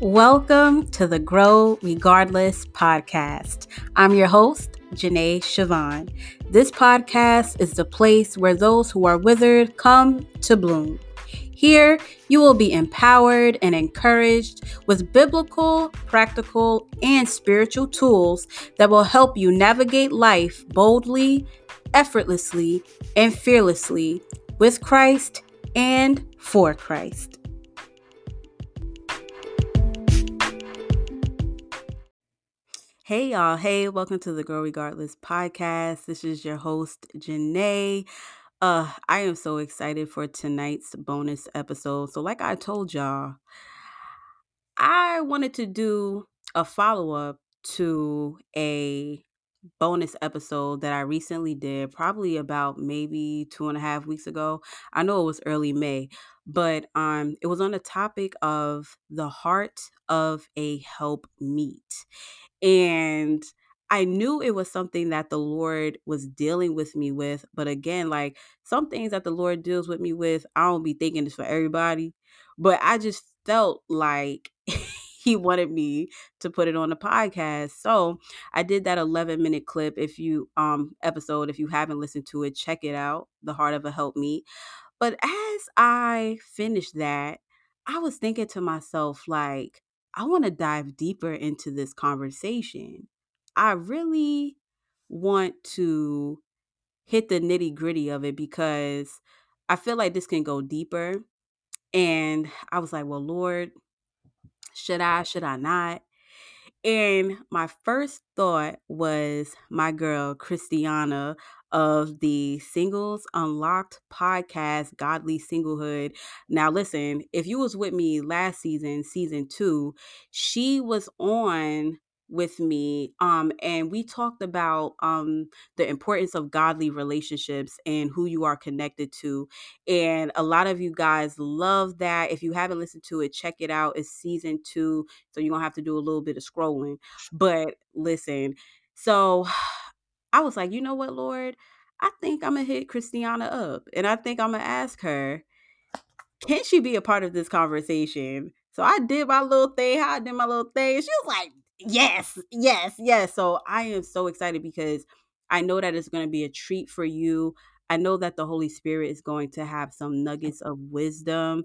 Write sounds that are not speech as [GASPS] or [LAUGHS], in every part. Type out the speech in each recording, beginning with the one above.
Welcome to the Grow Regardless podcast. I'm your host, Janae Siobhan. This podcast is the place where those who are withered come to bloom. Here, you will be empowered and encouraged with biblical, practical, and spiritual tools that will help you navigate life boldly, effortlessly, and fearlessly with Christ and for Christ. Hey y'all, hey, welcome to the Grow Regardless podcast. This is your host, Janae. Uh, I am so excited for tonight's bonus episode. So, like I told y'all, I wanted to do a follow-up to a bonus episode that I recently did, probably about maybe two and a half weeks ago. I know it was early May, but um, it was on the topic of the heart of a help meet. And I knew it was something that the Lord was dealing with me with. But again, like some things that the Lord deals with me with, I don't be thinking it's for everybody. But I just felt like [LAUGHS] he wanted me to put it on the podcast. So I did that 11 minute clip. If you um episode, if you haven't listened to it, check it out. The Heart of a Helpmeet. But as I finished that, I was thinking to myself, like, I want to dive deeper into this conversation. I really want to hit the nitty gritty of it because I feel like this can go deeper. And I was like, well, Lord, should I, should I not? And my first thought was my girl, Christiana of the Singles Unlocked podcast, Godly Singlehood. Now, listen, if you was with me last season, season two, she was on with me um and we talked about um the importance of godly relationships and who you are connected to and a lot of you guys love that if you haven't listened to it check it out it's season 2 so you're going to have to do a little bit of scrolling but listen so [SIGHS] I was like, you know what, Lord? I think I'm gonna hit Christiana up and I think I'm gonna ask her, can she be a part of this conversation? So I did my little thing, how I did my little thing. She was like, yes, yes, yes. So I am so excited because I know that it's gonna be a treat for you. I know that the Holy Spirit is going to have some nuggets of wisdom.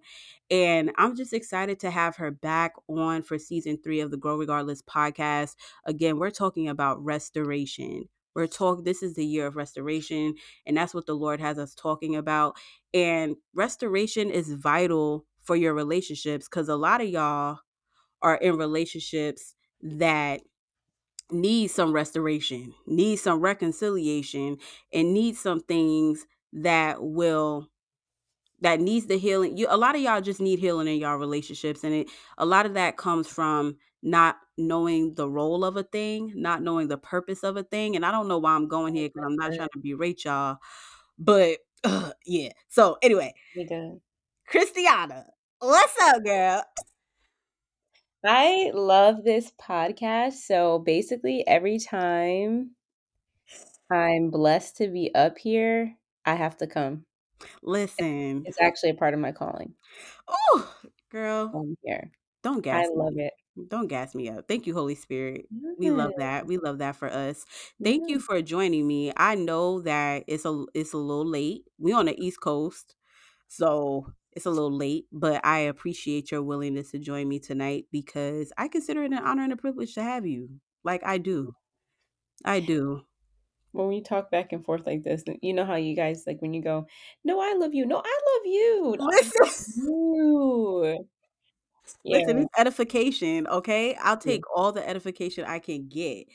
And I'm just excited to have her back on for season three of the Grow Regardless podcast. Again, we're talking about restoration. We're talking, this is the year of restoration, and that's what the Lord has us talking about. And restoration is vital for your relationships because a lot of y'all are in relationships that need some restoration, need some reconciliation, and need some things that will that needs the healing. You a lot of y'all just need healing in y'all relationships and it a lot of that comes from not knowing the role of a thing, not knowing the purpose of a thing. And I don't know why I'm going here because I'm not trying to berate y'all. But uh, yeah. So anyway, Christiana, what's up, girl? I love this podcast. So basically, every time I'm blessed to be up here, I have to come. Listen, it's actually a part of my calling. Oh, girl, I'm here. Don't gas. I love me. it. Don't gas me up. Thank you, Holy Spirit. We love that. We love that for us. Thank yeah. you for joining me. I know that it's a it's a little late. We on the East Coast, so it's a little late, but I appreciate your willingness to join me tonight because I consider it an honor and a privilege to have you. Like I do. I do. When we talk back and forth like this, you know how you guys like when you go, "No, I love you. No, I love you." No, [LAUGHS] Listen. you. Yeah. Listen, it's edification, okay? I'll take yeah. all the edification I can get.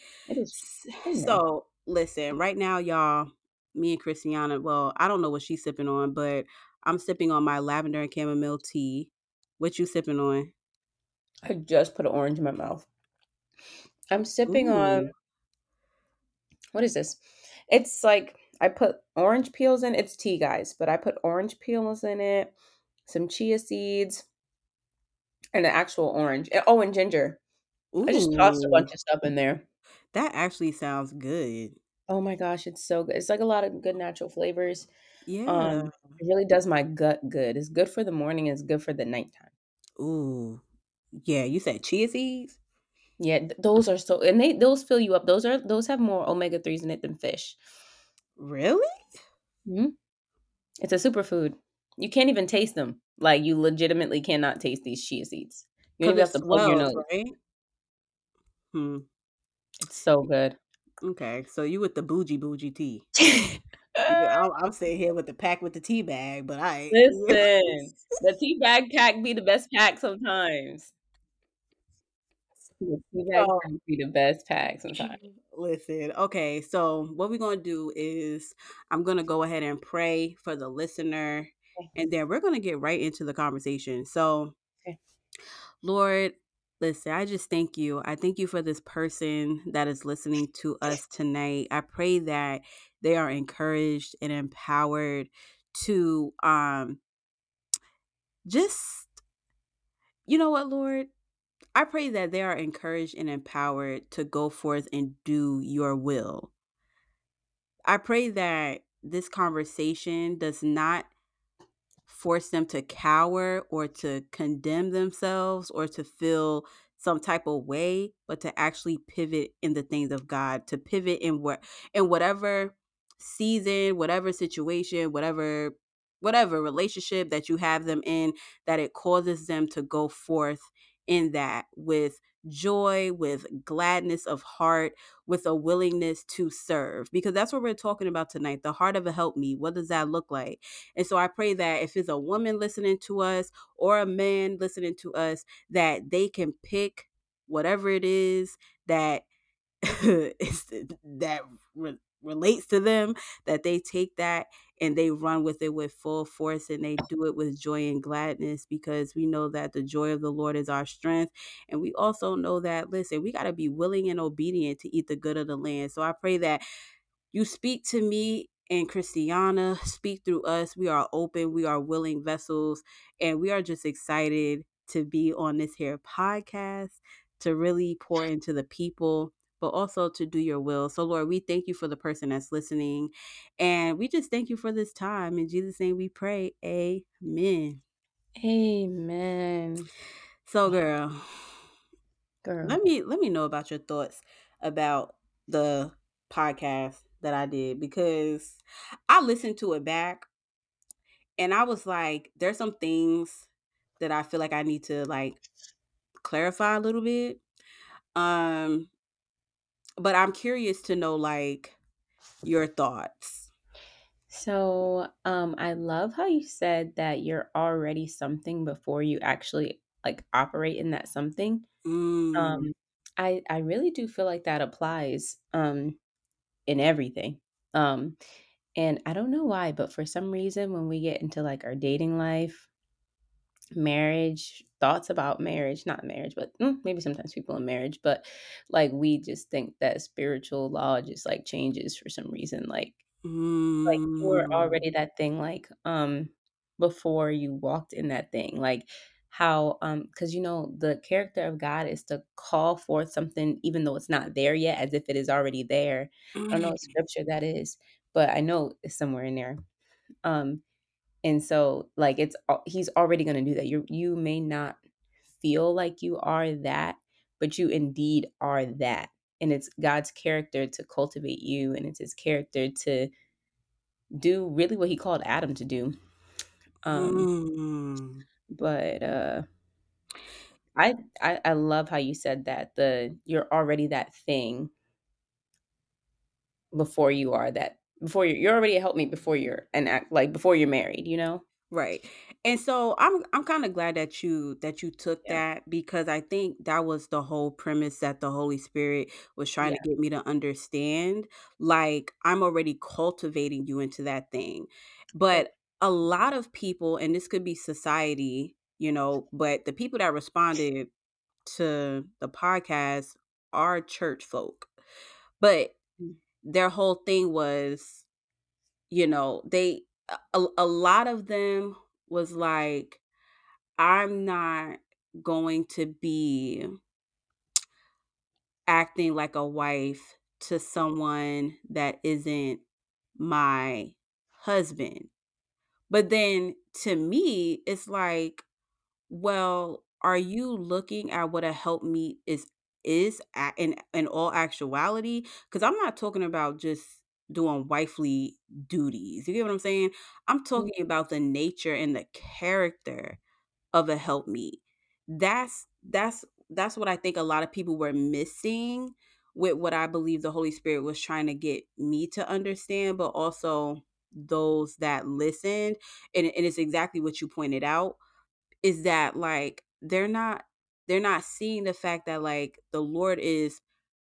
So, listen, right now, y'all, me and Christiana, well, I don't know what she's sipping on, but I'm sipping on my lavender and chamomile tea. What you sipping on? I just put an orange in my mouth. I'm sipping Ooh. on what is this? It's like I put orange peels in. It's tea, guys, but I put orange peels in it, some chia seeds, and an actual orange. Eh, oh, and ginger. Ooh. I just tossed a bunch of stuff in there. That actually sounds good. Oh my gosh, it's so good. It's like a lot of good natural flavors. Yeah. Um, it really does my gut good. It's good for the morning, it's good for the nighttime. Ooh. Yeah, you said chia seeds? Yeah, th those are so and they those fill you up. Those are those have more omega-3s in it than fish. Really? Mhm. It's a superfood. You can't even taste them. Like, you legitimately cannot taste these chia seeds. You 'Cause even it have to plug your swells, nose. right? Hmm. It's so good. Okay, so you with the bougie bougie tea. [LAUGHS] [LAUGHS] [LAUGHS] I'm I'm sitting here with the pack with the tea bag, but I Listen, the tea bag pack be the best pack sometimes. The tea bag be the best pack sometimes. [LAUGHS] Listen, okay, so what we're gonna do is I'm gonna go ahead and pray for the listener, and then we're gonna get right into the conversation. So Okay. Lord, listen, I just thank you. I thank you for this person that is listening to us tonight. I pray that they are encouraged and empowered to um just you know what, Lord? I pray that they are encouraged and empowered to go forth and do your will. I pray that this conversation does not force them to cower or to condemn themselves or to feel some type of way, but to actually pivot in the things of God, to pivot in what in whatever season, whatever situation, whatever whatever relationship that you have them in, that it causes them to go forth in that with joy, with gladness of heart, with a willingness to serve. Because that's what we're talking about tonight. The heart of a helpmeet. What does that look like? And so I pray that if it's a woman listening to us or a man listening to us, that they can pick whatever it is that [LAUGHS] that re- relates to them, that they take that and they run with it with full force and they do it with joy and gladness because we know that the joy of the Lord is our strength. And we also know that, listen, we got to be willing and obedient to eat the good of the land. So I pray that you speak to me and Christiana, speak through us. We are open, we are willing vessels, and we are just excited to be on this here podcast to really pour into the people, but also to do your will. So, Lord, we thank you for the person that's listening, and we just thank you for this time. In Jesus' name we pray. Amen. Amen. So, girl, Girl. let me let me know about your thoughts about the podcast that I did because I listened to it back and I was like, there's some things that I feel like I need to like clarify a little bit. Um, but I'm curious to know like your thoughts. So, um, I love how you said that you're already something before you actually like operate in that something. Mm, Um, I I really do feel like that applies um in everything. Um, and I don't know why, but for some reason when we get into like our dating life, marriage, thoughts about marriage, not marriage, but mm, maybe sometimes people in marriage, but like we just think that spiritual law just like changes for some reason. Like like, you were mm, already that thing, like, um, before you walked in that thing, like, how, um, because you know, the character of God is to call forth something even though it's not there yet, as if it is already there. I don't know what mm, scripture that is, but I know it's somewhere in there. Um, and so, like, it's he's already gonna do that. You you may not feel like you are that, but you indeed are that, and it's God's character to cultivate you, and it's his character to do really what he called Adam to do. Um, mm. but, uh, I I I love how you said that, the you're already that thing before you are that before you're you're already a helpmate before you're an act like, before you're married, you know? Right. And so I'm I'm kind of glad that you that you took Yeah, that because I think that was the whole premise that the Holy Spirit was trying yeah, to get me to understand. Like I'm already cultivating you into that thing. But a lot of people, and this could be society, you know, but the people that responded to the podcast are church folk. But mm, their whole thing was you know, they a a lot of them was like, "I'm not going to be acting like a wife to someone that isn't my husband." But then to me, it's like, well are you looking at what a helpmeet is is a in in all actuality because I'm not talking about just doing wifely duties, you get what I'm saying? I'm talking mm-hmm. about the nature and the character of a helpmeet. That's that's that's what I think a lot of people were missing with what I believe the Holy Spirit was trying to get me to understand, but also those that listened, and and it's exactly what you pointed out, is that, like, they're not they're not seeing the fact that, like, the Lord is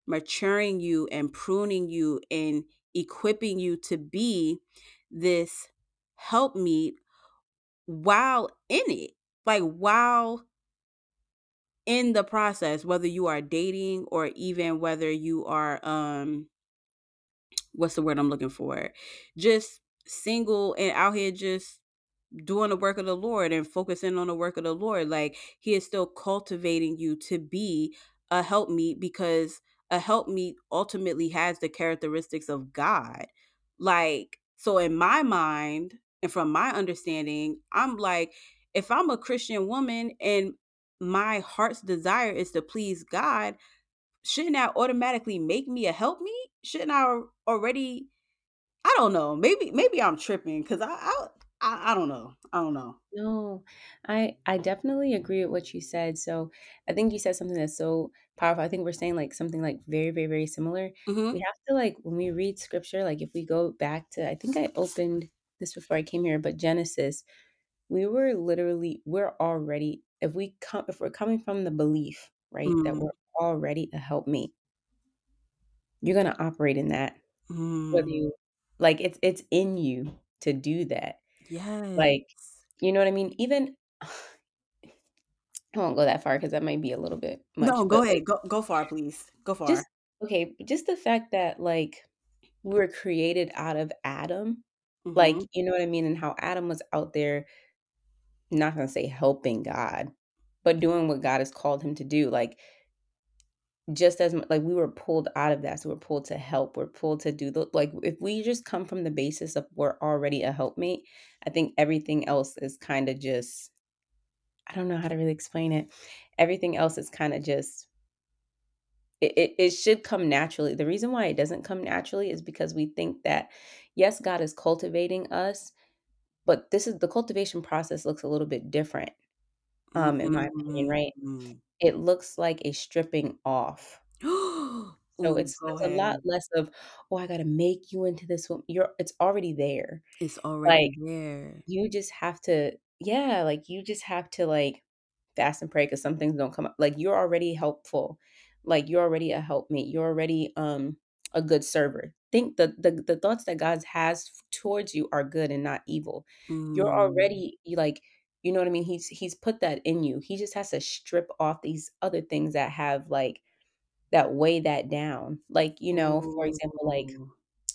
maturing you and pruning you and equipping you to be this helpmeet while in it, like, while in the process, whether you are dating or even whether you are, um what's the word I'm looking for? Just single and out here just doing the work of the Lord and focusing on the work of the Lord, like, he is still cultivating you to be a helpmeet because a helpmeet ultimately has the characteristics of God. Like, so in my mind, and from my understanding, I'm like, if I'm a Christian woman and my heart's desire is to please God, shouldn't that automatically make me a helpmeet? Shouldn't I already I don't know, maybe maybe I'm tripping 'cause I I I I don't know, I don't know. No, I I definitely agree with what you said, so I think you said something that's so powerful, I think we're saying, like, something, like, very, very, very similar. We Mhm. have to, like, when we read scripture, like, if we go back to I think I opened this before I came here, but Genesis, we were literally we're already if we come if we're coming from the belief, right, that we're Mm. already a helpmeet you're gonna operate in that. Whether Mm. you like, it's it's in you to do that. Like, you know what I mean? Even [SIGHS] I won't go that far because that might be a little bit No, go but, like ahead, go go far, please, go far. just okay, just the fact that, like, we're created out of Adam, like, Mhm. you know what I mean? And how Adam was out there not gonna say helping God, but doing what God has called him to do, like just as like, we were pulled out of that, so we're pulled to help, we're pulled to do the like, if we just come from the basis of we're already a helpmate I think everything else is kinda just I don't know how to really explain it. Everything else is kinda just it it it should come naturally. The reason why it doesn't come naturally is because we think that, yes, God is cultivating us, but this is the cultivation process looks a little bit different, um, in my opinion, right? Mm. It looks like a stripping off. [GASPS] So Ooh, it's it's a lot less of, "Oh, I gotta make you into this wo" you're it's already there. It's already Like, there. you just have to yeah, like, you just have to, like, fast and pray because some things don't come up like, you're already helpful. Like, you're already a helpmeet, you're already, um, a good server. Think the the the thoughts that God has towards you are good and not evil. You're Mm. already like, you know what I mean? He's he's put that in you. He just has to strip off these other things that have, like that weigh that down. Like, you know, for example, like,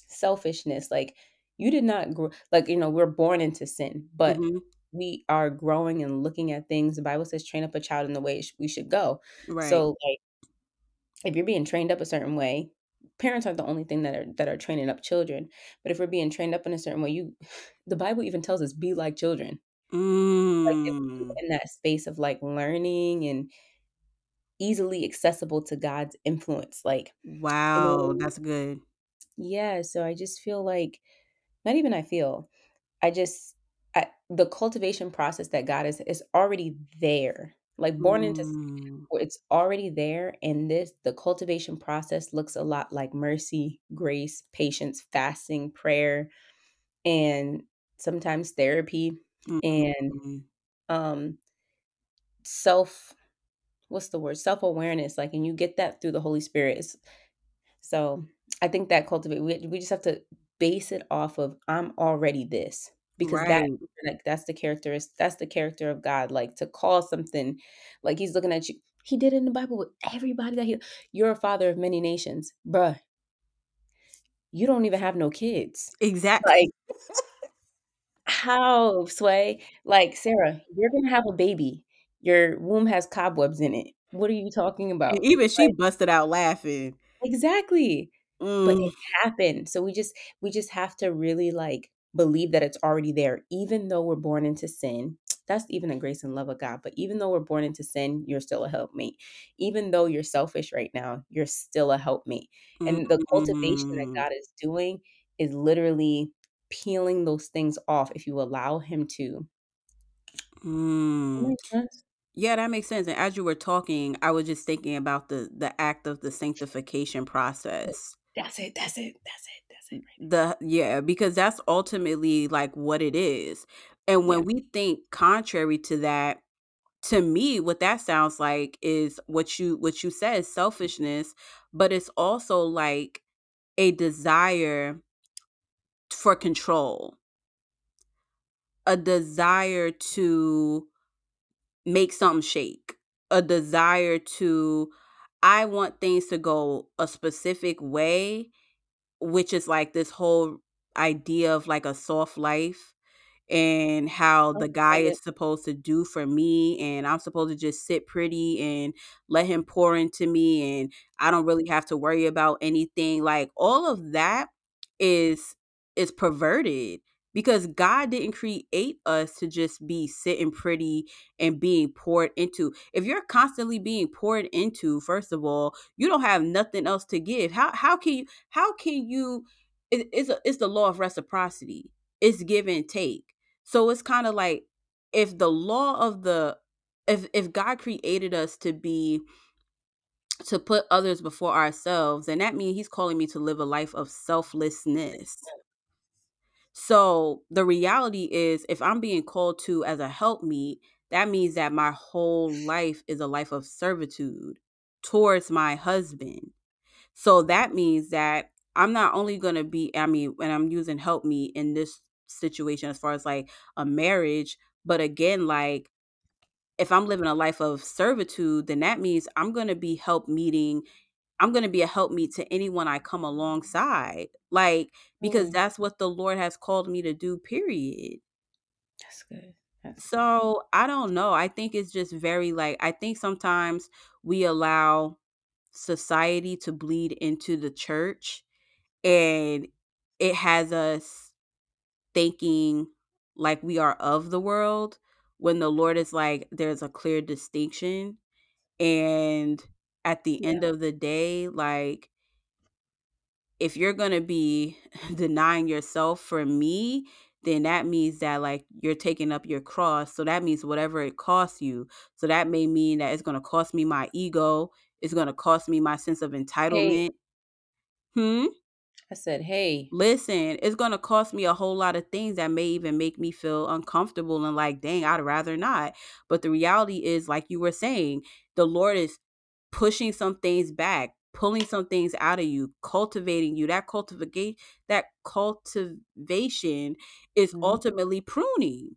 selfishness, like, you did not gr like, you know, we're born into sin, but Mhm. we are growing and looking at things. The Bible says, "Train up a child in the way sh we should go." Right. So, like if you're being trained up a certain way parents aren't the only thing that are that are training up children, but if we're being trained up in a certain way, you [SIGHS] the Bible even tells us, "Be like children." Like, if Mm. in that space of, like, learning and easily accessible to God's influence, like, you know what Wow, that's good. Yeah, so I just feel like not even I feel, I just I the cultivation process that God is is already there. Like, born into s Mm. it's already there, and this the cultivation process looks a lot like mercy, grace, patience, fasting, prayer, and sometimes therapy, and, Mm. um self what's the word? Self-awareness, like, and you get that through the Holy Spirit, so, I think that cultivate we we just have to base it off of, "I'm already this," because that Right. like, that's the characteris that's the character of God, like, to call something like, he's looking at you he did it in the Bible with everybody that he "You're a father of many nations." Bruh you don't even have no kids. Like how, Sway? Like, "Sarah, you're gonna have a baby. Your womb has cobwebs in it. What are you talking And about?" even she Like busted out laughing. Exactly, but Mm. it happened, so we just we just have to really, like, believe that it's already there, even though we're born into sin. That's even the grace and love of God. But even though we're born into sin, you're still a helpmate. Even though you're selfish right now, you're still a helpmate. And the cultivation that Mm. God is doing is literally peeling those things off if you allow Him to. Mm. Yeah, that makes sense, and as you were talking, I was just thinking about the the act of the sanctification process. That's it. That's it. That's it. That's it right The yeah, because that's ultimately, like, what it is, and when Yeah. we think contrary to that, to me, what that sounds like is what you what you said, selfishness, but it's also, like, a desire for control, a desire to make something shake, a desire to I want things to go a specific way, which is like this whole idea of like a soft life and how the guy is supposed to do for me and I'm supposed to just sit pretty and let him pour into me and I don't really have to worry about anything. Like all of that is is perverted because God didn't create us to just be sitting pretty and being poured into. If you're constantly being poured into, first of all, you don't have nothing else to give. How how can you how can you it, it's a, it's the law of reciprocity. It's give and take so it's kind of like if the law of the if if God created us to be to put others before ourselves, then that means he's calling me to live a life of selflessness. So the reality is if I'm being called to as a helpmeet, that means that my whole life is a life of servitude towards my husband. So that means that I'm not only going to be, I mean, when I'm using help me in this situation as far as like a marriage, but again, like if I'm living a life of servitude, then that means I'm going to be help meeting. I'm going to be a help me to anyone I come alongside. Like, because Mm, that's what the Lord has called me to do, period. that's good. That's good. So I don't know. I think it's just very like, I think sometimes we allow society to bleed into the church and it has us thinking like we are of the world when the Lord is like there's a clear distinction and at the Yeah. end of the day like if you're going to be [LAUGHS] denying yourself for me then that means that like you're taking up your cross so that means whatever it costs you so that may mean that it's going to cost me my ego it's going to cost me my sense of Hey, entitlement hmm I said, hey. Listen, it's gonna cost me a whole lot of things that may even make me feel uncomfortable and like, dang, I'd rather not. But the reality is, like you were saying, the Lord is pushing some things back, pulling some things out of you, cultivating you. That cultivate that cultivation is Mhm. ultimately pruning.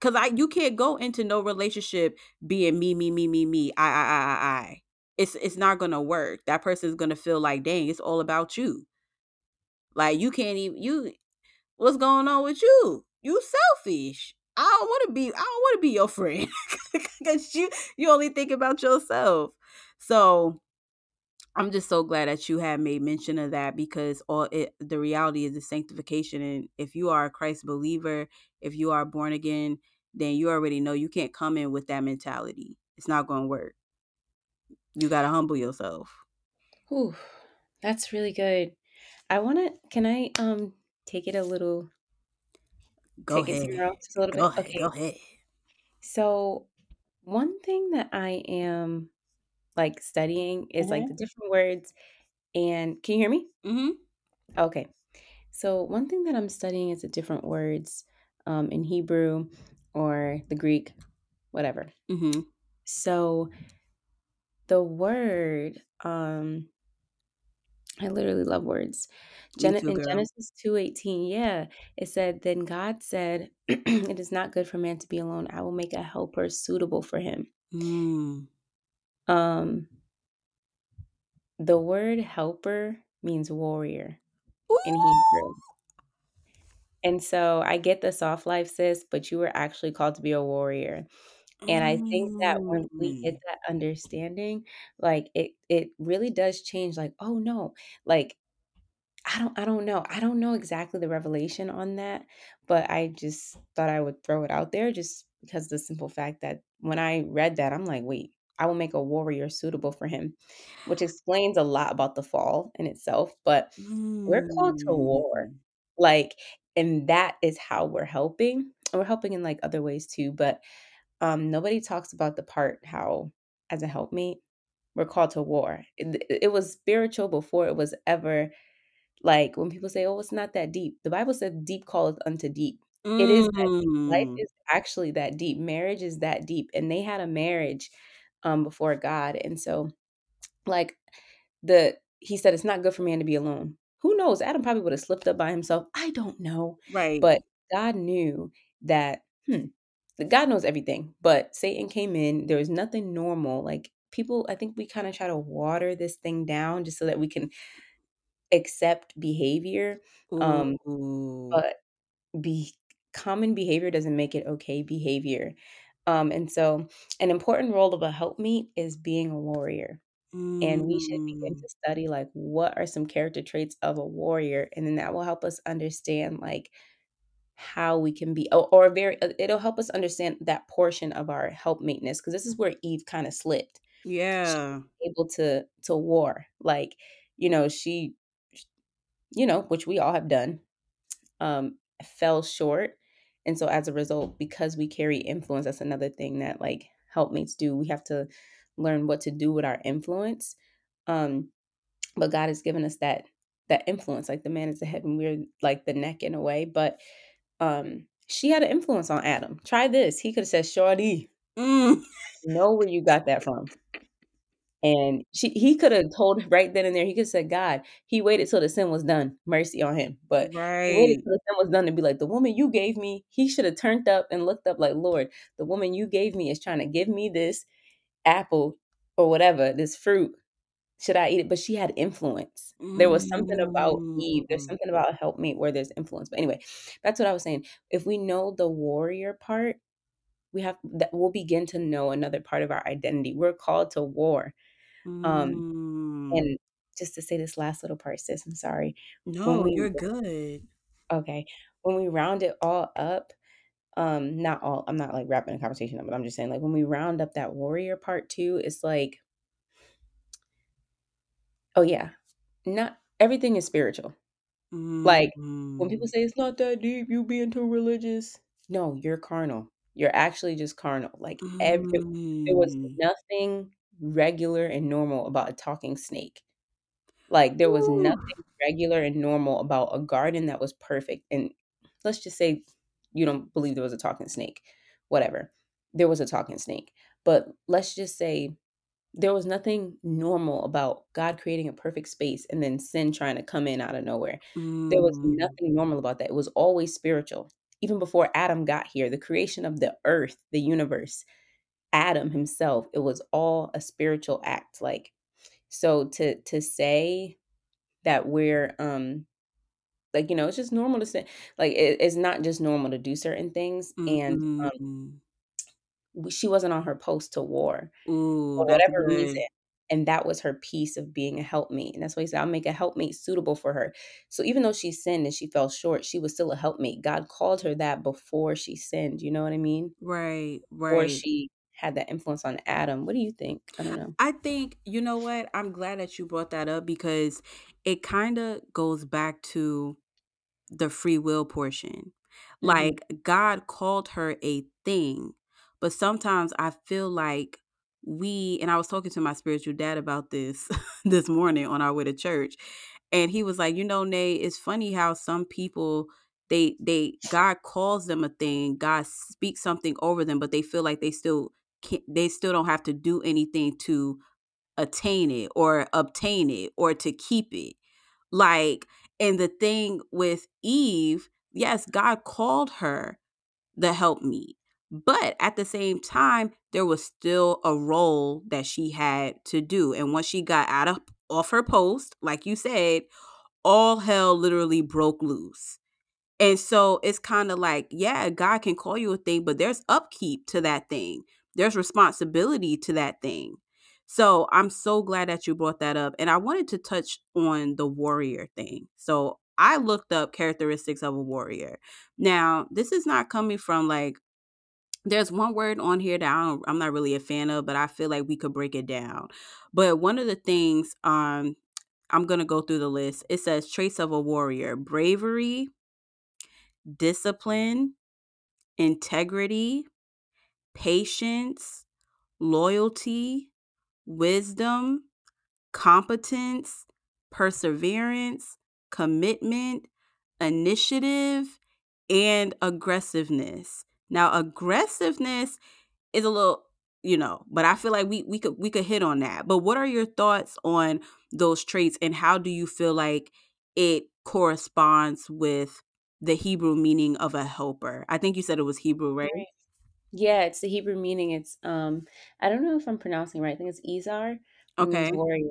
Cause I you can't go into no relationship being me, me, me, me, me, I, I, I, I, I. It's it's not gonna work. That person's gonna feel like, dang, it's all about you. Like you can't even you what's going on with you? You selfish. I don't want to be I don't want to be your friend [LAUGHS] cuz you you only think about yourself. So, I'm just so glad that you had made mention of that because all it the reality is the sanctification and if you are a Christ believer, if you are born again, then you already know you can't come in with that mentality. It's not going to work. You got to humble yourself. Whew, that's really good. I wanna can I, um, take it a little Go take it ahead. somewhere else a little Go bit? ahead. Go ahead. So, one thing that I am, like, studying is, like, the Mhm. different words and Can you hear me? Mhm. Okay. So, one thing that I'm studying is the different words, um, in Hebrew or the Greek, whatever. Mhm. So, the word, um I literally love words. Me Gen too, in girl. Genesis 2:18, yeah, it said, "Then God said, [CLEARS THROAT] it is not good for man to be alone. I will make a helper suitable for him." Um, the word helper means warrior in. Hebrew. And so I get the soft life, sis, but you were actually called to be a warrior. And I think that once we get Mm. that understanding, like, it it really does change, like, "Oh, no." Like I don't I don't know. I don't know exactly the revelation on that, but I just thought I would throw it out there just because the simple fact that when I read that, I'm like, "Wait, I will make a warrior suitable for him," which explains a lot about the fall in itself, but we're called to war. Mm. Like, and that is how we're helping. And we're helping in, like, other ways too, but, um, nobody talks about the part how, as a helpmate, we're called to war. It it was spiritual before it was ever like, when people say, "Oh, it's not that deep." The Bible said, "Deep calleth unto deep." It is that deep. Life Mm. is actually that deep. Marriage is that deep, and they had a marriage, um, before God, and so, like, the he said, "It's not good for man to be alone." Who knows? Adam probably would have slipped up by himself. I don't know, Right. but God knew that, hmm, God knows everything, but Satan came in. There was nothing normal. Like, people, I think we kinda try to water this thing down just so that we can accept behavior, um, but be common behavior doesn't make it okay behavior. Um, and so an important role of a helpmeet is being a warrior. And we should begin Mm. to study like what are some character traits of a warrior, and then that will help us understand like how we can be or, or very uh, it'll help us understand that portion of our helpmateness because this is where Eve kind of slipped. She Yeah. was able to to war like you know she you know which we all have done um, fell short. And so as a result, because we carry influence, that's another thing that like helpmates do. We have to learn what to do with our influence. Um, but God has given us that that influence. Like the man is the head and we're like the neck in a way. But um she had an influence on Adam. Try this. He could have said, Shorty, Mm. know where you got that from. And she he coulda told right then and there, he could have said, "God" he waited till the sin was done, mercy on him, but he waited till the sin was done to be like, "The woman you gave me" he shoulda turned up and looked up like, "Lord, the woman you gave me is trying to give me this apple or whatever, this fruit. Should I eat it?" But she had influence. There was something about Eve, there's Mm. something about helpmate where there's influence, but anyway, that's what I was saying. If we know the warrior part, we have that we'll begin to know another part of our identity. We're called to war. Um Mm. and just to say this last little part, sis, I'm sorry. When No, we you're good. okay, when we round it all up, um, not all I'm not, like, wrapping the conversation up, but I'm just saying, like, when we round up that warrior part too, it's like oh, yeah, not everything is spiritual. Like, when people Mm. say, "It's not that deep, you being too religious." No, you're carnal. You're actually just carnal. Like, every there was Mm. nothing regular and normal about a talking snake. Like, there was Ooh. nothing regular and normal about a garden that was perfect, and let's just say you don't believe there was a talking snake, whatever. There was a talking snake, but let's just say there was nothing normal about God creating a perfect space and then sin trying to come in out of nowhere. There was Mm. nothing normal about that. It was always spiritual. Even before Adam got here, the creation of the earth, the universe, Adam himself, it was all a spiritual act, like, so to to say that we're, um, like, you know, it's just normal to say like, it it's not just normal to do certain things, and, um, Mm. she wasn't on her post to war Ooh, for whatever reason, and that was her piece of being a helpmate, and that's why he said, "I'll make a helpmate suitable for her." So even though she sinned and she fell short, she was still a helpmate. God called her that before she sinned, you know what I mean? Right, Before right. she had that influence on Adam. What do you think? I don't know. I think, you know what? I'm glad that you brought that up because it kinda goes back to the free will portion. Mhm. Like, God called her a thing, but sometimes I feel like we and I was talking to my spiritual dad about this [LAUGHS] this morning on our way to church, and he was like, "You know, Nay, it's funny how some people they they God calls them a thing, God speaks something over them, but they feel like they still can they still don't have to do anything to attain it or obtain it or to keep it. Like, and the thing with Eve, yes, God called her the helpmeet, but at the same time, there was still a role that she had to do. And once she got out of off her post, like you said, all hell literally broke loose. And so it's kind of like, yeah, God can call you a thing, but there's upkeep to that thing. There's responsibility to that thing. So I'm so glad that you brought that up. And I wanted to touch on the warrior thing. So I looked up characteristics of a warrior. Now, this is not coming from like there's one word on here that I am not really a fan of, but I feel like we could break it down. But one of the things um, I'm going to go through the list. It says traits of a warrior bravery, discipline, integrity, patience, loyalty, wisdom, competence, perseverance, commitment, initiative, and aggressiveness. Now, aggressiveness is a little, you know, but I feel like we we could we could hit on that. But what are your thoughts on those traits and how do you feel like it corresponds with the Hebrew meaning of a helper? I think you said it was Hebrew, right? Right. Yeah, it's the Hebrew meaning. It's um I don't know if I'm pronouncing right. I think it's Izar. It means Okay. warrior.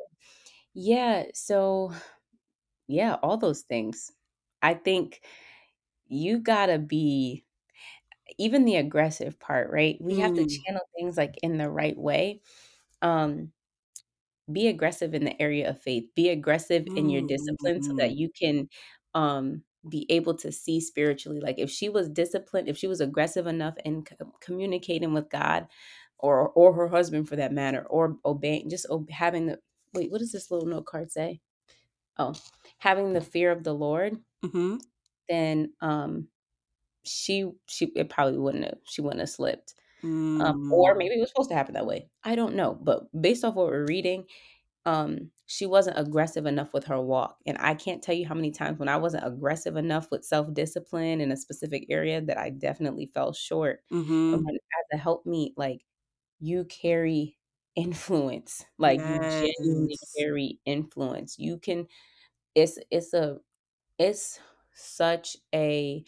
Yeah, so yeah, all those things. I think you gotta be even the aggressive part, right? We have to Mm. channel things like in the right way. Um, be aggressive in the area of faith. Be aggressive in your discipline so that Mm. you can um be able to see spiritually. Like if she was disciplined, if she was aggressive enough in co- communicating with God or or her husband for that matter, or obeying, just ob- having the wait, what does this little note card say? Oh, having the fear of the Lord, Mhm. then um she she it probably wouldn't have she wouldn't have slipped. Um, or Mm. maybe it was supposed to happen that way. I don't know, but based off what we're reading, um, she wasn't aggressive enough with her walk, and I can't tell you how many times when I wasn't aggressive enough with self-discipline in a specific area that I definitely fell short. And Mhm. when as a helpmeet, like, you carry influence, like, you genuinely carry influence. You can it's it's a it's such a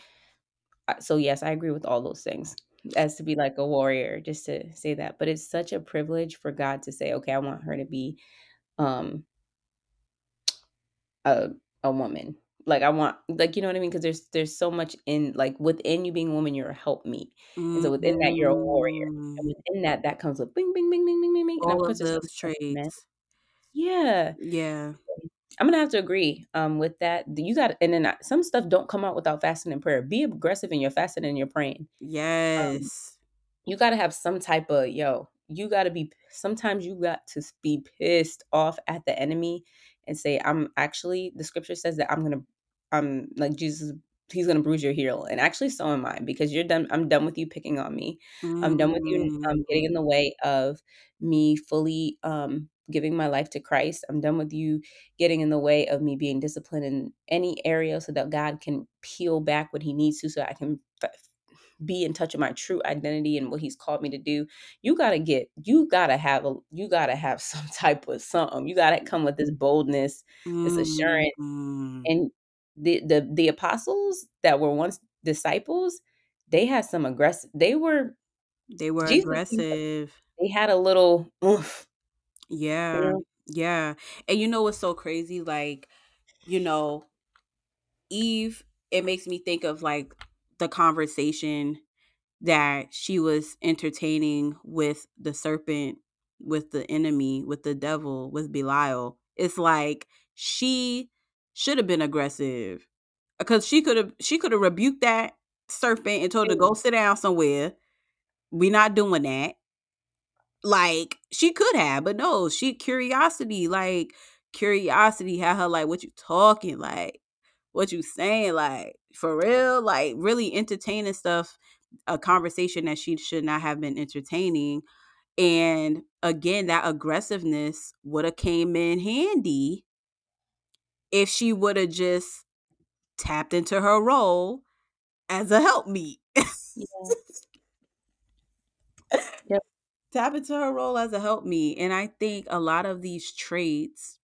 uh, so yes, I agree with all those things. As to be like a warrior, just to say that. But it's such a privilege for God to say, "Okay, I want her to be um a a woman." Like I want like you know what I mean? Because there's there's so much in like within you being a woman, you're a helpmeet. And so within that, you're a warrior. And Mm. within that, that comes with bing, bing, bing, bing, bing, bing, bing, All of those traits. Yeah. Yeah. I'm gonna have to agree um with that. You got and then I, some stuff don't come out without fasting and prayer. Be aggressive in your fasting and your praying. Um, Yes. You gotta have some type of yo, you gotta be sometimes you got to be pissed off at the enemy and say, I'm actually the scripture says that I'm gonna I'm like Jesus he's gonna bruise your heel. And actually so am I because you're done I'm done with you picking on me. I'm done with you um getting in the way of me fully um giving my life to Christ. I'm done with you getting in the way of me being disciplined in any area so that God can peel back what he needs to so I can f- be in touch with my true identity and what he's called me to do you gotta get you gotta have a you gotta have [LAUGHS] some type of something you gotta come with this boldness this assurance Mm. and the the the apostles that were once disciples they had some aggressive they were They were jesus aggressive. they had a little [LAUGHS] oomph, you Yeah. know Yeah. And you know what's so crazy? Like, you know, Eve, it makes me think of like the conversation that she was entertaining with the serpent, with the enemy, with the devil, with Belial. It's like she should have been aggressive uh, because she could have she could have rebuked that serpent and told her to go mm. sit down somewhere. We're not doing that. Like she could have, but no, she curiosity, like curiosity had her like, what you talking like? What you saying like for real? Like really entertaining stuff, a conversation that she should not have been entertaining. And again, that aggressiveness would have came in handy if she would have just tapped into her role as a helpmeet. yeah [LAUGHS] yep Tap into her role as a helpmeet. And I think a lot of these traits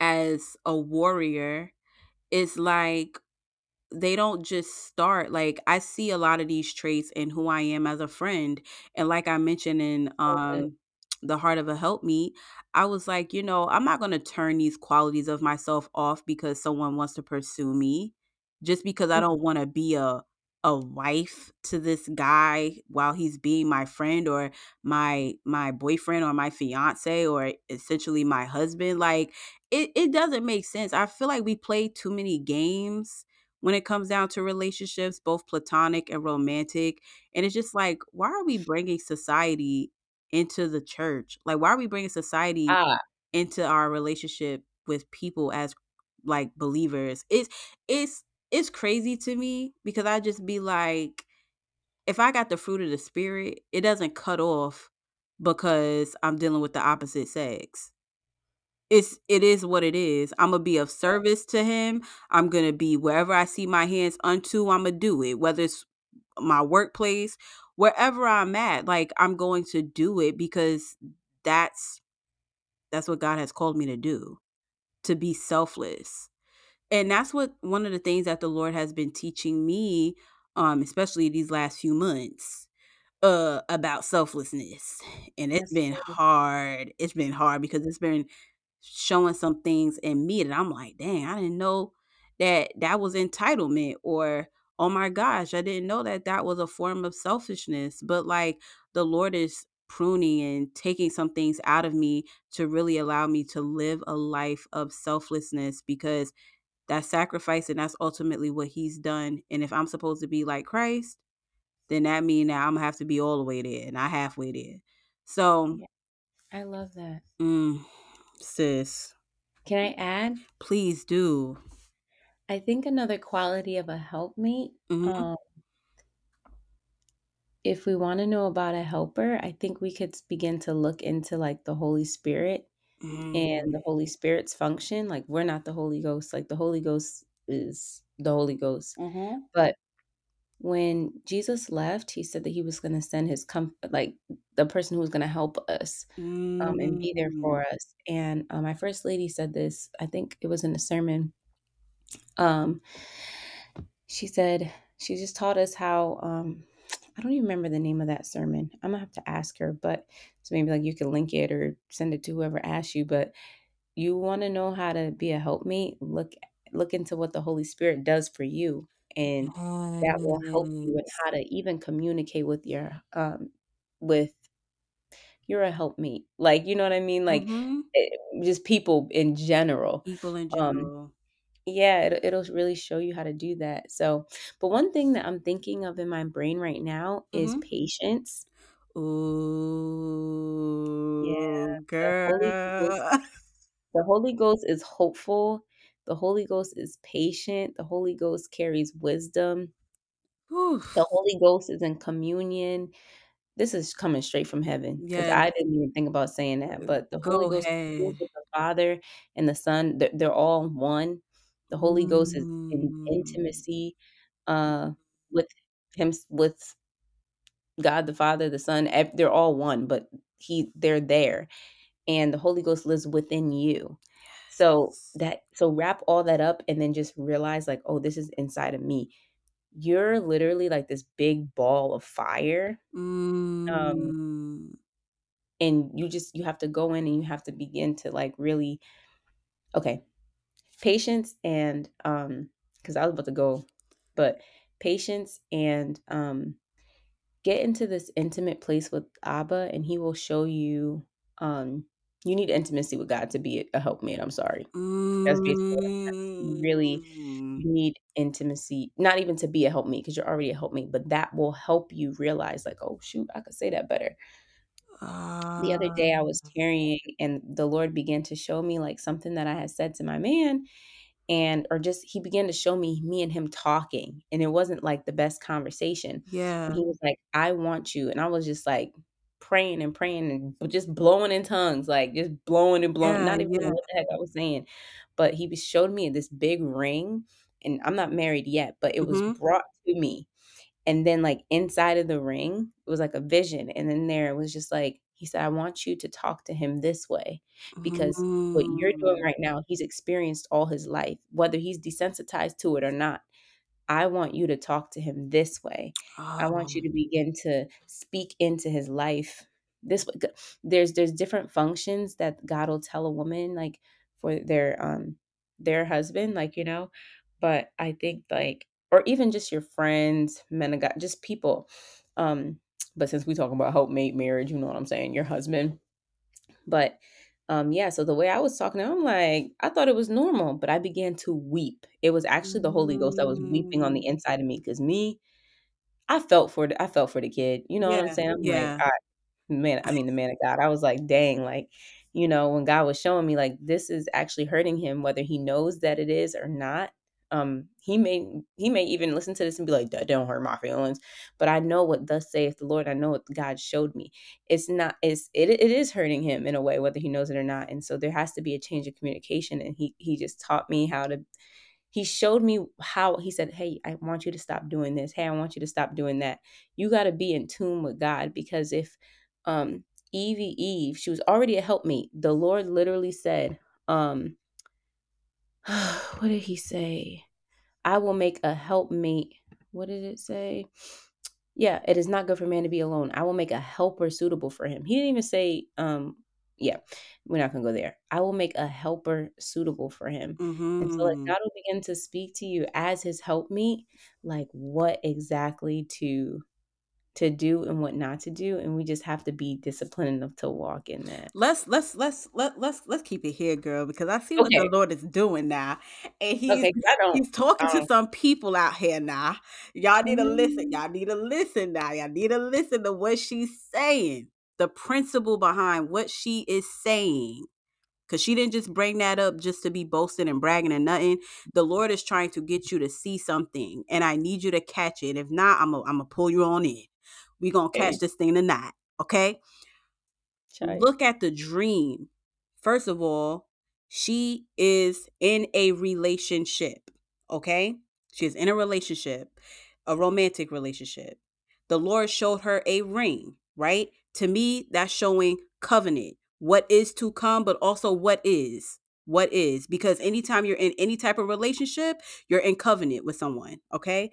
as a warrior is like they don't just start like I see a lot of these traits in who I am as a friend. And like I mentioned in um the heart of a helpmeet, I was like, you know, I'm not gonna turn these qualities of myself off because someone wants to pursue me. Just because I Mm, don't want to be a a wife to this guy while he's being my friend or my my boyfriend or my fiance or essentially my husband like it, it doesn't make sense. I feel like we play too many games when it comes down to relationships both platonic and romantic and it's just like why are we bringing society into the church? Like why are we bringing society Ah, into our relationship with people as like believers. It's it's it's crazy to me because I just be like, if I got the fruit of the spirit, it doesn't cut off because I'm dealing with the opposite sex. It's it is what it is. I'm gonna be of service to him. I'm gonna be wherever I see my hands unto, I'm gonna do it. Whether it's my workplace, wherever I'm at, like I'm going to do it because that's that's what God has called me to do, to be selfless. And that's what one of the things that the Lord has been teaching me, um, especially these last few months, uh, about selflessness. And it's been hard. It's been hard because it's been showing some things in me that I'm like, dang, I didn't know that that was entitlement or oh my gosh, I didn't know that that was a form of selfishness. But like the Lord is pruning and taking some things out of me to really allow me to live a life of selflessness because that's sacrifice and that's ultimately what he's done. And if I'm supposed to be like Christ, then that means that I'm gonna have to be all the way there, and not halfway there. So, I love that. mm, sis, Can I add? please do. I think another quality of a helpmate, Mhm. um, if we want to know about a helper, I think we could begin to look into like the Holy Spirit and Mm. the Holy Spirit's function. Like we're not the Holy Ghost. Like the Holy Ghost is the Holy Ghost. Mhm. But when Jesus left, he said that he was going to send his com like the person who was going to help us um, and be there Mm. for us. And uh, my first lady said this. I think it was in a sermon. Um, she said she just taught us how. Um, I don't even remember the name of that sermon. I'm gonna have to ask her, but so maybe like you can link it or send it to whoever asks you. But you want to know how to be a helpmate, look look into what the Holy Spirit does for you, and that will help you with how to even communicate with your um with you're a helpmate. Like, you know what I mean? Like Mhm. eh, just people in general. People in Um general. Yeah, it, it'll really show you how to do that. So, but one thing that I'm thinking of in my brain right now is Mhm. patience. Yeah, Ooh, the Holy Ghost girl. [LAUGHS] The Holy Ghost is hopeful. The Holy Ghost is patient. The Holy Ghost carries wisdom. Whew. The Holy Ghost is in communion. This is coming straight from heaven because. I didn't even think about saying that. But the Holy Go Ghost ahead. the Father and the Son. They're, they're all one. The Holy Ghost is in Mm. intimacy uh, with him, with God the Father, the Son. ev- They're all one, but he they're there and the Holy Ghost lives within you. So that so wrap all that up and then just realize like, oh, this is inside of me. You're literally like this big ball of fire. Um, Mm. and you just you have to go in and you have to begin to like really okay, patience and um because I was about to go, but patience and um get into this intimate place with Abba and he will show you um you need intimacy with God to be a helpmate. I'm sorry. That's basically really Mm. need intimacy, not even to be a helpmate because you're already a helpmate, but that will help you realize like, "Oh, shoot, I could say that better." The other Ah, day I was carrying and the Lord began to show me, like, something that I had said to my man and or just he began to show me me and him talking, and it wasn't, like, the best conversation, and yeah. he was like, "I want you," and I was just, like, praying and praying and just blowing in tongues, like, just blowing and blowing, Yeah, not even yeah. knowing what the heck I was saying, but he was showed me this big ring, and I'm not married yet, but it was Mhm. brought to me, and then, like, inside of the ring, it was like a vision, and then there it was just like he said, "I want you to talk to him this way, because what you're doing Mm. right now, he's experienced all his life, whether he's desensitized to it or not. I want you to talk to him this way. I want you Oh, to begin to speak into his life this way." There's there's different functions that God will tell a woman, like, for their, um their husband, like, you know, but I think, like or even just your friends, men of God, just people. Um, but since we talk about helpmate marriage, you know what I'm saying, your husband. But um, yeah, so the way I was talking I'm like, I thought it was normal, but I began to weep. It was actually the Holy Ghost that was weeping on the Mm. inside of me because me, I felt for the I felt for the kid. You know what I'm saying? I'm like, yeah. I man, I mean the man of God. I was like, dang, like, you know, when God was showing me like this is actually hurting him, whether he knows that it is or not. Um, he may he may even listen to this and be like, that don't hurt my feelings. But I know what thus saith the Lord. I know what God showed me. It's not it's it, it is hurting him in a way, whether he knows it or not. And so there has to be a change of communication. And he he just taught me how to he showed me how he said, Hey, I want you to stop doing this. Hey, I want you to stop doing that. You got to be in tune with God because if um Evie Eve, she was already a helpmate. The Lord literally said, um, [SIGHS] what did he say? I will make a helpmate. What did it say? Yeah, it is not good for man to be alone. I will make a helper suitable for him. He didn't even say, um, yeah, we're not gonna go there. I will make a helper suitable for him. And so like Mhm. God will begin to speak to you as his helpmeet, like what exactly to to do and what not to do. And we just have to be disciplined enough to walk in that. Let's let's let's let let's let's keep it here, girl, because I see what the Lord is doing now, and he's Okay, he's talking to some people out here now. Y'all need to listen. Mm. Y'all need to listen now. Y'all need to listen to what she's saying. The principle behind what she is saying. Cause she didn't just bring that up just to be boasting and bragging and nothing. The Lord is trying to get you to see something, and I need you to catch it. If not, I'm gonna I'm gonna pull you on in. We gonna catch this thing tonight, okay? Look at the dream. First of all, she is in a relationship, okay? She is in a relationship, a romantic relationship. The Lord showed her a ring, right? To me, that's showing covenant, what is to come, but also what is. What is because anytime you're in any type of relationship, you're in covenant with someone, okay?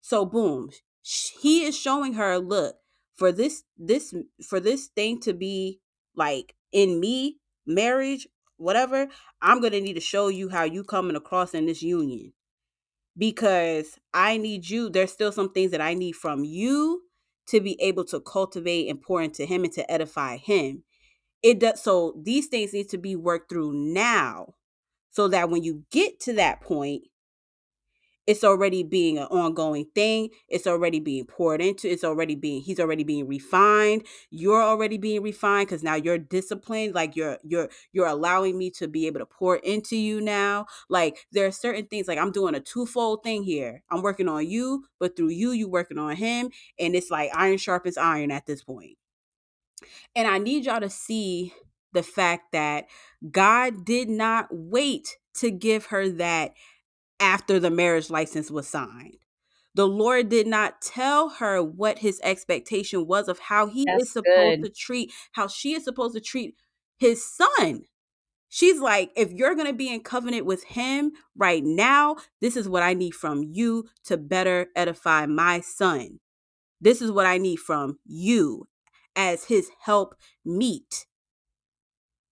So boom, he is showing her, look, for this this for this thing to be like in me, marriage, whatever, I'm to need to show you how you coming across in this union because I need you there's still some things that I need from you to be able to cultivate and pour into him and to edify him. It does so these things need to be worked through now so that when you get to that point it's already being an ongoing thing it's already being poured into it's already being he's already being refined you're already being refined because now you're disciplined like you're you're you're allowing me to be able to pour into you now like there are certain things like i'm doing a twofold thing here i'm working on you but through you you working on him and it's like iron sharpens iron at this point. point and i need y'all to see the fact that god did not wait to give her that after the marriage license was signed. The Lord did not tell her what his expectation was of how he is supposed good. to treat, how she is supposed to treat his son. She's like, if you're going to be in covenant with him right now, this is what I need from you to better edify my son. This is what I need from you as his help meet.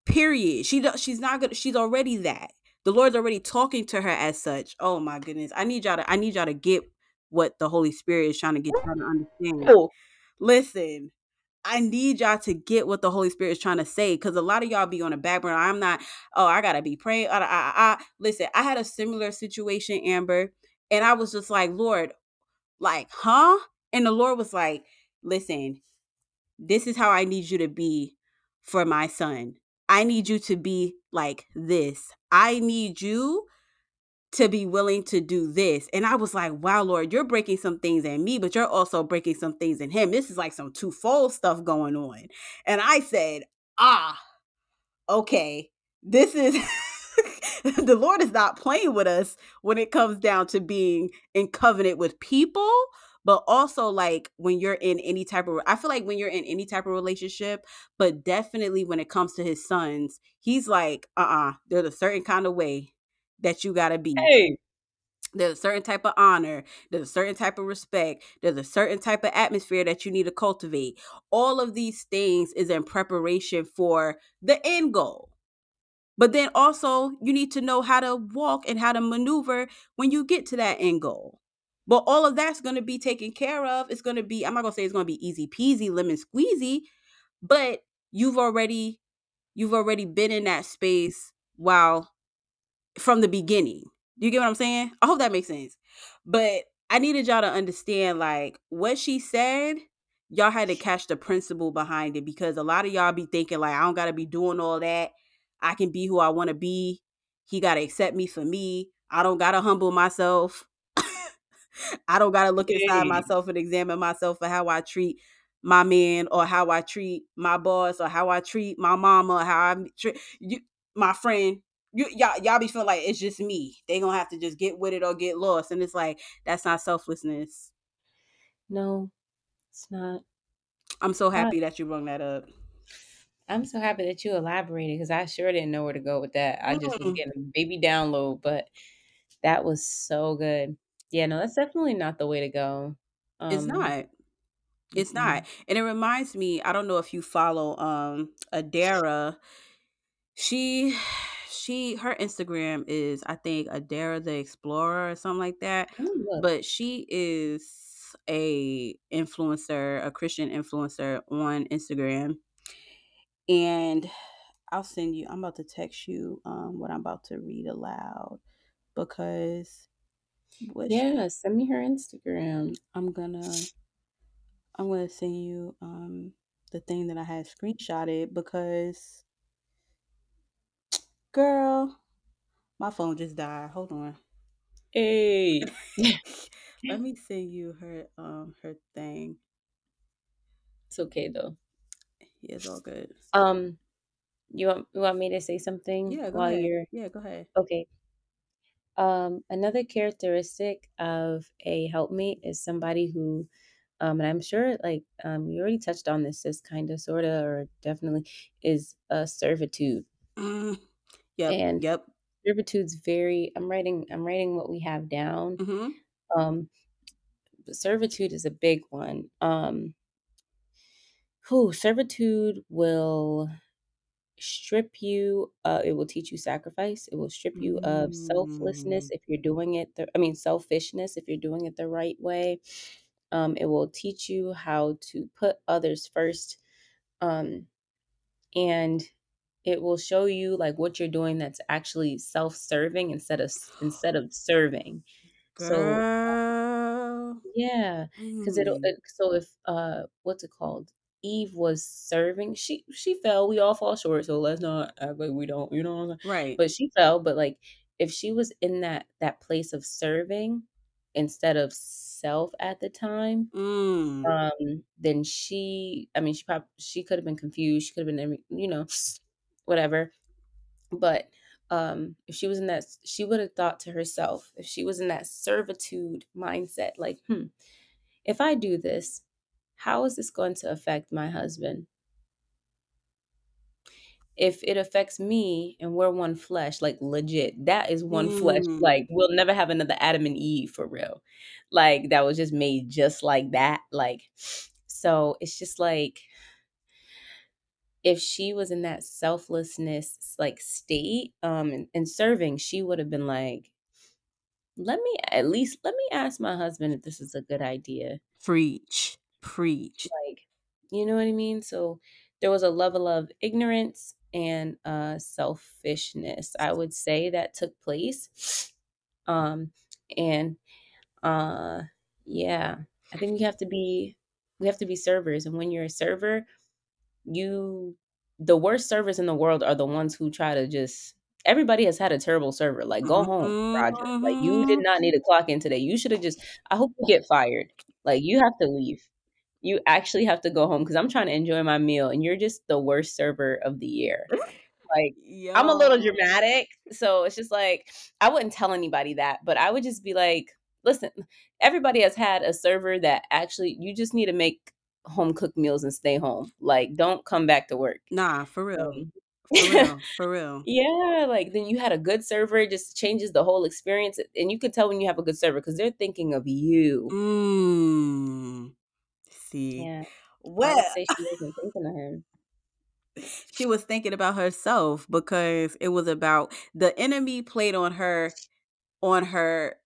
Period. She she's not gonna she's already that. The Lord's already talking to her as such. Oh my goodness. I need y'all to I need y'all to get what the Holy Spirit is trying to get y'all to understand. Cool. Listen, I need y'all to get what the Holy Spirit is trying to say because a lot of y'all be on the back burner. I'm not, oh, I gotta be praying. I, I, I. Listen, I had a similar situation, Amber, and I was just like, Lord, like, huh? And the Lord was like, listen, this is how I need you to be for my son. I need you to be like this. I need you to be willing to do this. And I was like, wow, Lord, you're breaking some things in me, but you're also breaking some things in him. This is like some twofold stuff going on. And I said, ah, okay, this is [LAUGHS] the Lord is not playing with us when it comes down to being in covenant with people, but also like when you're in any type of I feel like when you're in any type of relationship, but definitely when it comes to his sons, he's like, uh-uh, there's a certain kind of way that you gotta be. Hey. There's a certain type of honor, there's a certain type of respect, there's a certain type of atmosphere that you need to cultivate. All of these things is in preparation for the end goal. But then also, you need to know how to walk and how to maneuver when you get to that end goal. But all of that's going to be taken care of. It's going to be, I'm not going to say it's going to be easy peasy, lemon squeezy, but you've already you've already been in that space while from the beginning. You get what I'm saying? I hope that makes sense. But I needed y'all to understand like what she said, y'all had to catch the principle behind it because a lot of y'all be thinking like I don't got to be doing all that. I can be who I want to be. He got to accept me for me. I don't got to humble myself. I don't got to look inside myself and examine myself for how I treat my man or how I treat my boss or how I treat my mama or how I treat you, my friend. You, y'all, y'all be feeling like it's just me. They gonna have to just get with it or get lost, and it's like that's not selflessness. No, it's not. I'm so happy not. that you brought that up. I'm so happy that you elaborated because I sure didn't know where to go with that. I just mm. was getting a baby download, but that was so good. Yeah, no, that's definitely not the way to go. Um, it's not. It's mm-hmm. not. And it reminds me, I don't know if you follow um Adara. She she her Instagram is I think Adara the Explorer or something like that. But she is a influencer, a Christian influencer on Instagram. And I'll send you, I'm about to text you um what I'm about to read aloud because what yeah, send me her Instagram. I'm gonna I'm gonna send you um the thing that I had screenshotted because girl, my phone just died. Hold on. Hey. [LAUGHS] Let me send you her um her thing. It's okay though. Yeah, it's all good. Um you want you want me to say something yeah, while ahead. you're Yeah, go ahead. Okay. Um another characteristic of a helpmate is somebody who um, and I'm sure like um, you already touched on this, is kind of, sort of, or definitely is a servitude. Mm, yep. And yep. Servitude's very. I'm writing. I'm writing what we have down. Mm-hmm. Um, servitude is a big one. Um, who servitude will strip you uh, it will teach you sacrifice it will strip you of selflessness Mm. if you're doing it the, i mean selfishness if you're doing it the right way um, it will teach you how to put others first um, and it will show you like what you're doing that's actually self-serving instead of instead of serving so Girl. yeah because it'll Mm. it, so if uh what's it called eve was serving she she fell we all fall short so let's not act like we don't you know Right. but she fell but like if she was in that that place of serving instead of self at the time Mm. um then she i mean she probably she could have been confused she could have been you know [SNIFFS] whatever but um if she was in that she would have thought to herself if she was in that servitude mindset like hmm if i do this how is this going to affect my husband if it affects me and we're one flesh, like legit, that is one flesh. Mm. Like we'll never have another Adam and Eve for real. Like that was just made just like that. Like so it's just like if she was in that selflessness like state um and, and serving, she would have been like, let me at least let me ask my husband if this is a good idea. Preach. Preach. Like, you know what I mean? So there was a level of ignorance and uh selfishness i would say that took place um and uh yeah i think we have to be we have to be servers and when you're a server you the worst servers in the world are the ones who try to just everybody has had a terrible server like go home roger like you did Mhm. not need to clock in today you should have just i hope you get fired like you have to leave you actually have to go home because I'm trying to enjoy my meal and you're just the worst server of the year. Like I'm a little dramatic, so it's just like I wouldn't tell anybody that, but I would just be like, listen, everybody has had a server that actually you just need to make home cooked meals and stay home. Like don't come back to work. Nah, for real. Um, For real. [LAUGHS] For real. yeah, like then you had a good server, it just changes the whole experience. And you can tell when you have a good server because they're thinking of you. Mm. See. Yeah. Well, she wasn't thinking of him. [LAUGHS] she was thinking about herself because it was about the enemy played on her on her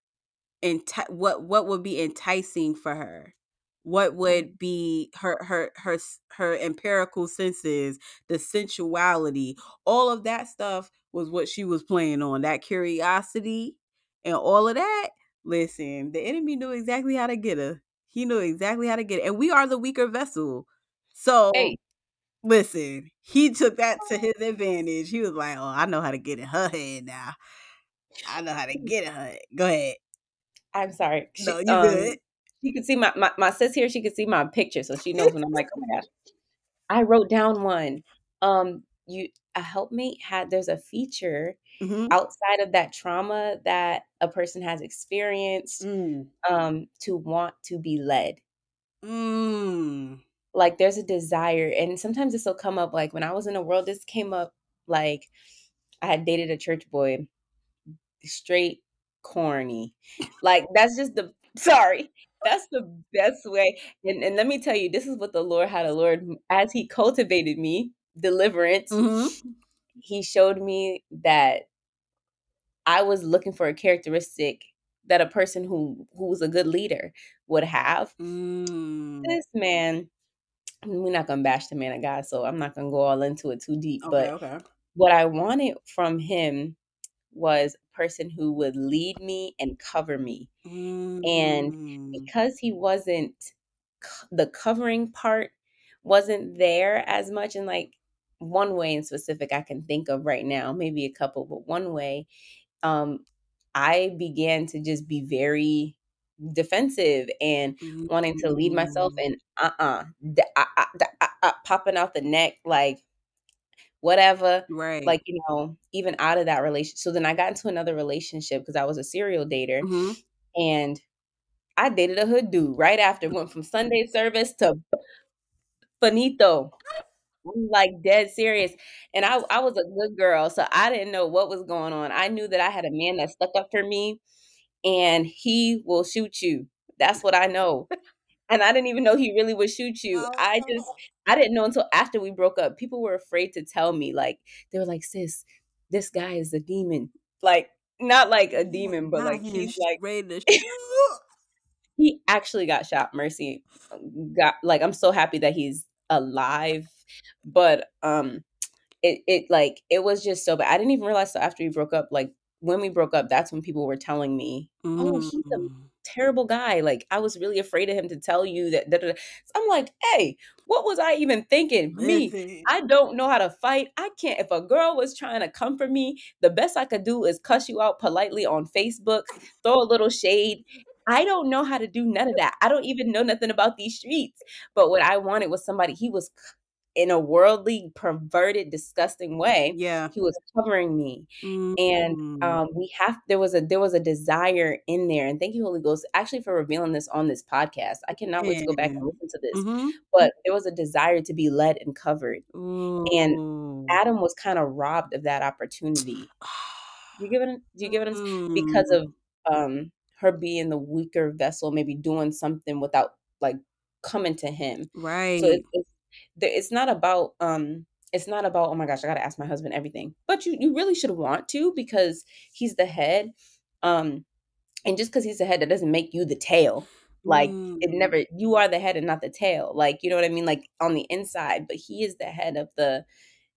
enti- what what would be enticing for her what Mm-hmm. would be her her her her empirical senses the sensuality all of that stuff was what she was playing on that curiosity and all of that listen the enemy knew exactly how to get her he knew exactly how to get it and we are the weaker vessel so Hey. listen he took that to his [LAUGHS] advantage he was like oh i know how to get in her head now i know how to [LAUGHS] get in her head go ahead I'm sorry. no you um, good You can see my, my my sis here. She can see my picture, so she knows when I'm like, oh my gosh. [LAUGHS] I wrote down one. Um, you a helpmate had there's a feature Mhm. outside of that trauma that a person has experienced Mm. um to want to be led. Mm. Like there's a desire, and sometimes this will come up. Like when I was in the world, this came up. Like I had dated a church boy, straight corny. Like that's just the sorry. That's the best way. And and let me tell you, this is what the Lord had a Lord as He cultivated me, deliverance. Mhm. He showed me that I was looking for a characteristic that a person who who was a good leader would have. Mm. This man, we're not gonna bash the man of God, so I'm not gonna go all into it too deep. Okay, But okay. what I wanted from him was a person who would lead me and cover me. And Mm. because he wasn't the covering part wasn't there as much and like one way in specific I can think of right now, maybe a couple, but one way um I began to just be very defensive and wanting to lead myself Mm. and uh-uh uh, uh, d- uh, uh, popping out the neck like whatever Right. like you know even out of that relationship so then i got into another relationship because i was a serial dater Mhm. and i dated a hood dude right after went from sunday service to finito I'm like dead serious and i i was a good girl so i didn't know what was going on i knew that i had a man that stuck up for me and he will shoot you that's what i know and I didn't even know he really would shoot [LAUGHS] you. I just Oh. I didn't know until after we broke up. People were afraid to tell me. Like they were like, "Sis, this guy is a demon." Like not like a demon, but like he he's like ready to shoot. he actually got shot. Mercy, got like I'm so happy that he's alive. But um, it it like it was just so bad. I didn't even realize till after we broke up. Like when we broke up, that's when people were telling me, "Oh, he's a Mm. terrible guy. Like I was really afraid of him to tell you that. da, da, da." So I'm like, hey, what was I even thinking? Me, I don't know how to fight. I can't. If a girl was trying to comfort me, the best I could do is cuss you out politely on Facebook, throw a little shade. I don't know how to do none of that. I don't even know nothing about these streets. But what I wanted was somebody. He was in a worldly, perverted, disgusting way. Yeah. He was covering me and Mm. um we have there was a there was a desire in there and thank you holy ghost actually for revealing this on this podcast i cannot wait to go back and listen to this Mhm. but there was a desire to be led and covered and adam was kind of robbed of that opportunity you give it do you give it because Mm. of um her being the weaker vessel maybe doing something without like coming to him so Right. it, it's it's not about um it's not about oh my gosh i gotta ask my husband everything. But you you really should want to because he's the head um and just because he's the head that doesn't make you the tail. Like it Mm. never you are the head and not the tail. Like you know what i mean? Like on the inside but he is the head of the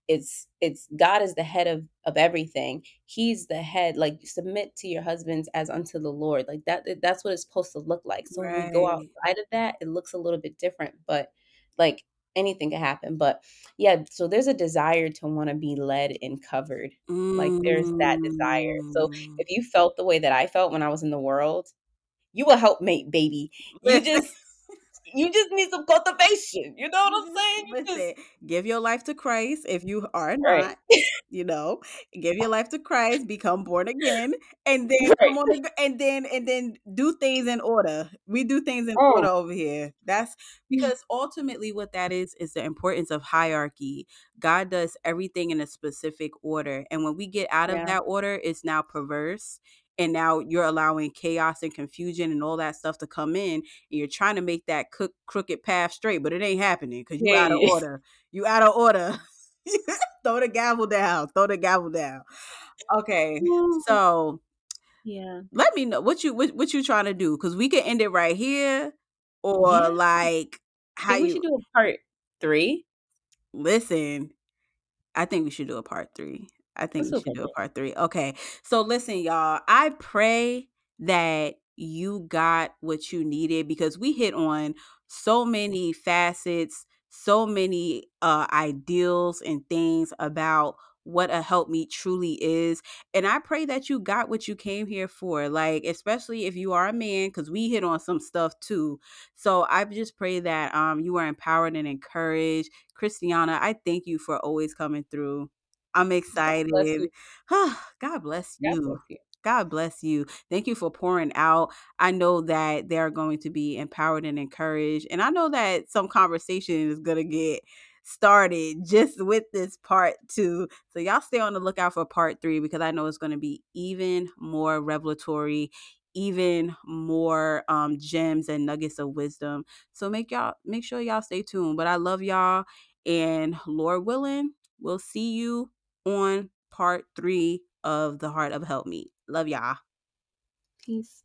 it's it's god is the head of of everything. He's the head like submit to your husbands as unto the lord. Like that that's what it's supposed to look like. So when we go outside of that it looks a little bit different but like anything could happen but yeah so there's a desire to want to be led and covered like there's that desire so Mm. if you felt the way that i felt when i was in the world you a helpmate baby you [LAUGHS] just you just need some cultivation you know what i'm saying you just Listen, give your life to Christ if you are right not, you know, give your life to Christ, become born again, and [LAUGHS] then come on and then and then do things in order. We do things in Mm. order over here. That's because ultimately what that is is the importance of hierarchy. God does everything in a specific order, and when we get out of yeah that order, it's now perverse. And now you're allowing chaos and confusion and all that stuff to come in, and you're trying to make that cook, crooked path straight, but it ain't happening because you're out of order. You out of order. [LAUGHS] throw the gavel down. Throw the gavel down. Okay. So Yeah. Let me know what you what, what you trying to do because we can end it right here, or Yeah. like how we you should do a part 3. listen. I think we should do a part three. I think Let's we should part do a part three. Okay. So listen, y'all. I pray that you got what you needed because we hit on so many facets, so many uh ideals and things about what a helpmeet truly is. And I pray that you got what you came here for. Like, especially if you are a man, because we hit on some stuff too. So I just pray that um you are empowered and encouraged. Christiana, I thank you for always coming through. I'm God bless excited. you. God bless God you. bless you. God bless you. Thank you for pouring out. I know that they're going to be empowered and encouraged. And I know that some conversation is going to get started just with this part two. So y'all stay on the lookout for part three because I know it's going to be even more revelatory, even more um gems and nuggets of wisdom. So make y'all make sure y'all stay tuned. But I love y'all and Lord willing, we'll see you on part three of the Heart of Helpmeet. Love y'all. Peace.